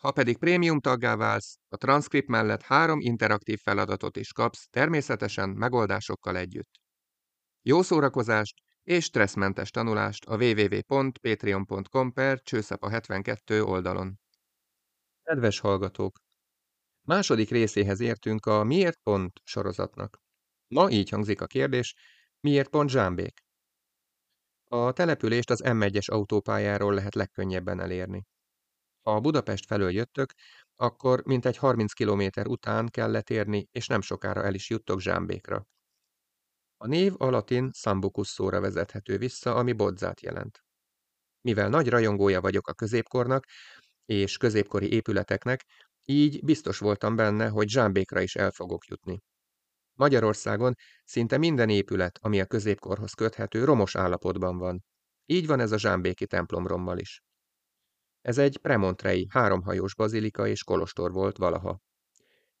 Ha pedig prémium taggá válsz, a transzkript mellett három interaktív feladatot is kapsz, természetesen megoldásokkal együtt. Jó szórakozást és stresszmentes tanulást a www.patreon.com per csőszapa 72 oldalon. Kedves hallgatók! Második részéhez értünk a Miért pont sorozatnak. Ma így hangzik a kérdés, miért pont Zsámbék? A települést az M1-es autópályáról lehet legkönnyebben elérni. Ha Budapest felől jöttök, akkor mintegy 30 km után kell letérni, és nem sokára el is juttok Zsámbékra. A név a latin Sambucus szóra vezethető vissza, ami bodzát jelent. Mivel nagy rajongója vagyok a középkornak és középkori épületeknek, így biztos voltam benne, hogy Zsámbékra is el fogok jutni. Magyarországon szinte minden épület, ami a középkorhoz köthető, romos állapotban van. Így van ez a zsámbéki templomrommal is. Ez egy premontrei, háromhajós bazilika és kolostor volt valaha.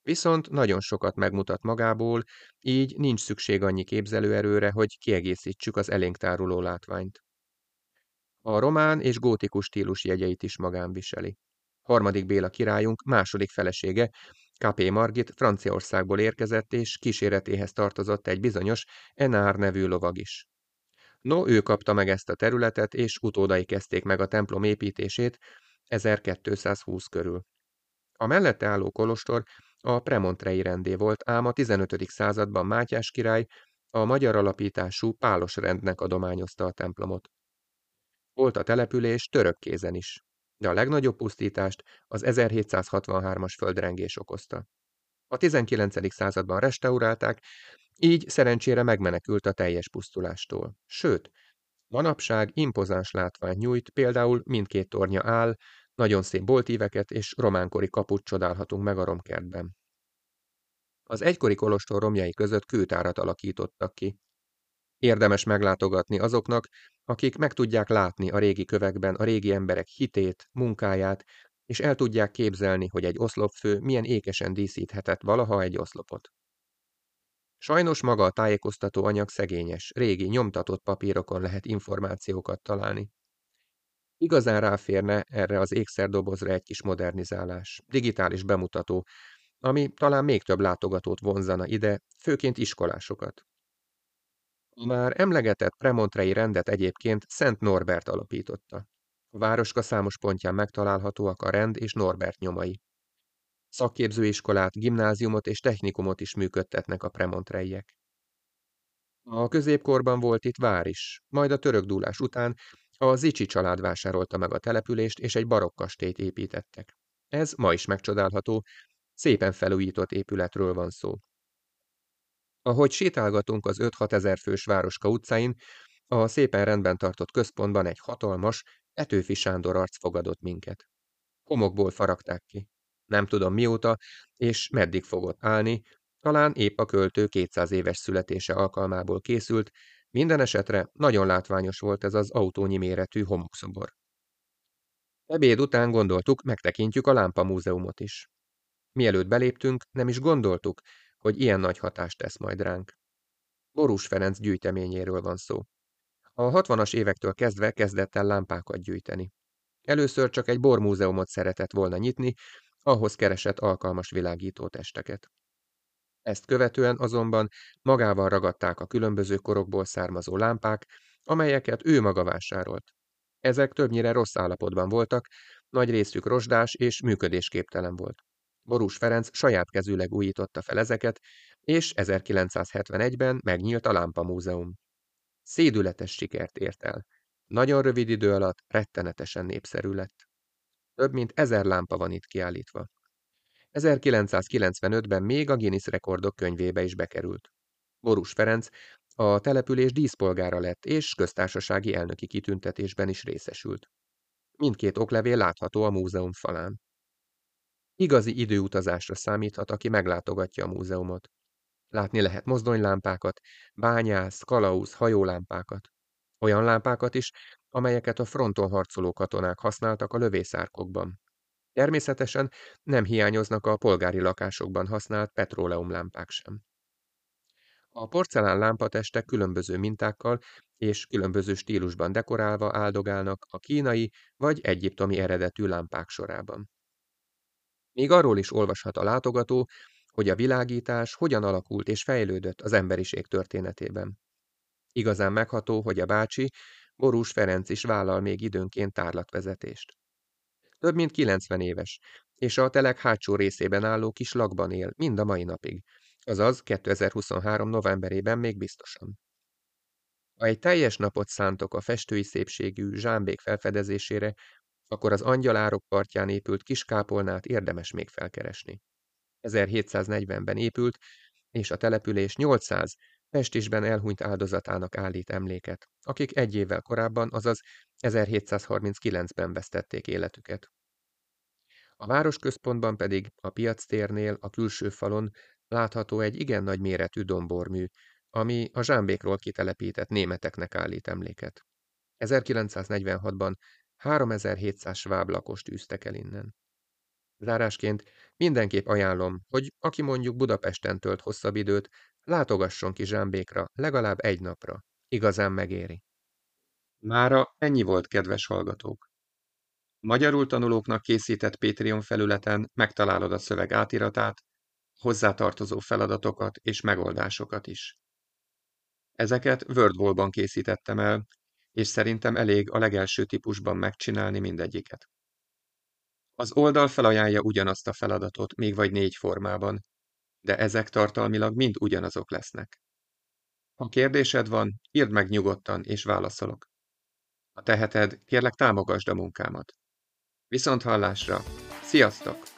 Viszont nagyon sokat megmutat magából, így nincs szükség annyi képzelőerőre, hogy kiegészítsük az elénk táruló látványt. A román és gótikus stílus jegyeit is magán viseli. Harmadik Béla királyunk második felesége, K.P. Margit Franciaországból érkezett, és kíséretéhez tartozott egy bizonyos Enár nevű lovag is. No, ő kapta meg ezt a területet, és utódai kezdték meg a templom építését 1220 körül. A mellette álló kolostor a Premontrei rendé volt, ám a 15. században Mátyás király a magyar alapítású pálos rendnek adományozta a templomot. Volt a település török kézen is, de a legnagyobb pusztítást az 1763-as földrengés okozta. A 19. században restaurálták, így szerencsére megmenekült a teljes pusztulástól. Sőt, manapság impozáns látvány nyújt, például mindkét tornya áll, nagyon szép boltíveket és románkori kaput csodálhatunk meg a romkertben. Az egykori kolostor romjai között kőtárat alakítottak ki. Érdemes meglátogatni azoknak, akik meg tudják látni a régi kövekben a régi emberek hitét, munkáját, és el tudják képzelni, hogy egy oszlopfő milyen ékesen díszíthetett valaha egy oszlopot. Sajnos maga a tájékoztató anyag szegényes, régi, nyomtatott papírokon lehet információkat találni. Igazán ráférne erre az ékszerdobozra egy kis modernizálás, digitális bemutató, ami talán még több látogatót vonzana ide, főként iskolásokat. Már emlegetett premontrei rendet egyébként Szent Norbert alapította. A városka számos pontján megtalálhatóak a rend és Norbert nyomai. Szakképzőiskolát, gimnáziumot és technikumot is működtetnek a premontreiek. A középkorban volt itt vár is, majd a török dúlás után a Zicsi család vásárolta meg a települést, és egy barokkastélyt építettek. Ez ma is megcsodálható, szépen felújított épületről van szó. Ahogy sétálgatunk az 5-6 ezer fős Városka utcáin, a szépen rendben tartott központban egy hatalmas, Etőfi Sándor arc fogadott minket. Homokból faragták ki. Nem tudom mióta, és meddig fogott állni, talán épp a költő 200 éves születése alkalmából készült, minden esetre nagyon látványos volt ez az autónyi méretű homokszobor. Ebéd után gondoltuk, megtekintjük a Lámpa Múzeumot is. Mielőtt beléptünk, nem is gondoltuk, hogy ilyen nagy hatást tesz majd ránk. Borús Ferenc gyűjteményéről van szó. A 60-as évektől kezdve kezdett el lámpákat gyűjteni. Először csak egy bormúzeumot szeretett volna nyitni, ahhoz keresett alkalmas világító testeket. Ezt követően azonban magával ragadták a különböző korokból származó lámpák, amelyeket ő maga vásárolt. Ezek többnyire rossz állapotban voltak, nagy részük rozsdás és működésképtelen volt. Borús Ferenc saját kezűleg újította fel ezeket, és 1971-ben megnyílt a Lámpa Múzeum. Szédületes sikert ért el. Nagyon rövid idő alatt rettenetesen népszerű lett. Több mint ezer lámpa van itt kiállítva. 1995-ben még a Guinness rekordok könyvébe is bekerült. Borús Ferenc a település díszpolgára lett, és köztársasági elnöki kitüntetésben is részesült. Mindkét oklevél látható a múzeum falán. Igazi időutazásra számíthat, aki meglátogatja a múzeumot. Látni lehet mozdonylámpákat, bányász, kalauz, hajólámpákat. Olyan lámpákat is, amelyeket a fronton harcoló katonák használtak a lövészárkokban. Természetesen nem hiányoznak a polgári lakásokban használt petróleumlámpák sem. A porcelán lámpatestek különböző mintákkal és különböző stílusban dekorálva áldogálnak a kínai vagy egyiptomi eredetű lámpák sorában. Még arról is olvashat a látogató, hogy a világítás hogyan alakult és fejlődött az emberiség történetében. Igazán megható, hogy a bácsi, Borús Ferenc is vállal még időnként tárlatvezetést. Több mint 90 éves, és a telek hátsó részében álló kis lakban él, mind a mai napig, azaz 2023. novemberében még biztosan. Ha egy teljes napot szántok a festői szépségű zsámbék felfedezésére, akkor az angyalárok partján épült kiskápolnát érdemes még felkeresni. 1740-ben épült, és a település 800 Pestisben elhunyt áldozatának állít emléket, akik egy évvel korábban, azaz 1739-ben vesztették életüket. A városközpontban pedig a piactérnél a külső falon látható egy igen nagy méretű dombormű, ami a zsámbékról kitelepített németeknek állít emléket. 1946-ban 3700 sváb lakost űztek el innen. Zárásként mindenképp ajánlom, hogy aki mondjuk Budapesten tölt hosszabb időt, látogasson ki Zsámbékra legalább egy napra. Igazán megéri. Mára ennyi volt, kedves hallgatók. Magyarul tanulóknak készített Patreon felületen megtalálod a szöveg átiratát, hozzátartozó feladatokat és megoldásokat is. Ezeket WordWall-ban készítettem el, és szerintem elég a legelső típusban megcsinálni mindegyiket. Az oldal felajánlja ugyanazt a feladatot, még vagy négy formában, de ezek tartalmilag mind ugyanazok lesznek. Ha kérdésed van, írd meg nyugodtan, és válaszolok. Ha teheted, kérlek támogasd a munkámat. Viszont hallásra! Sziasztok!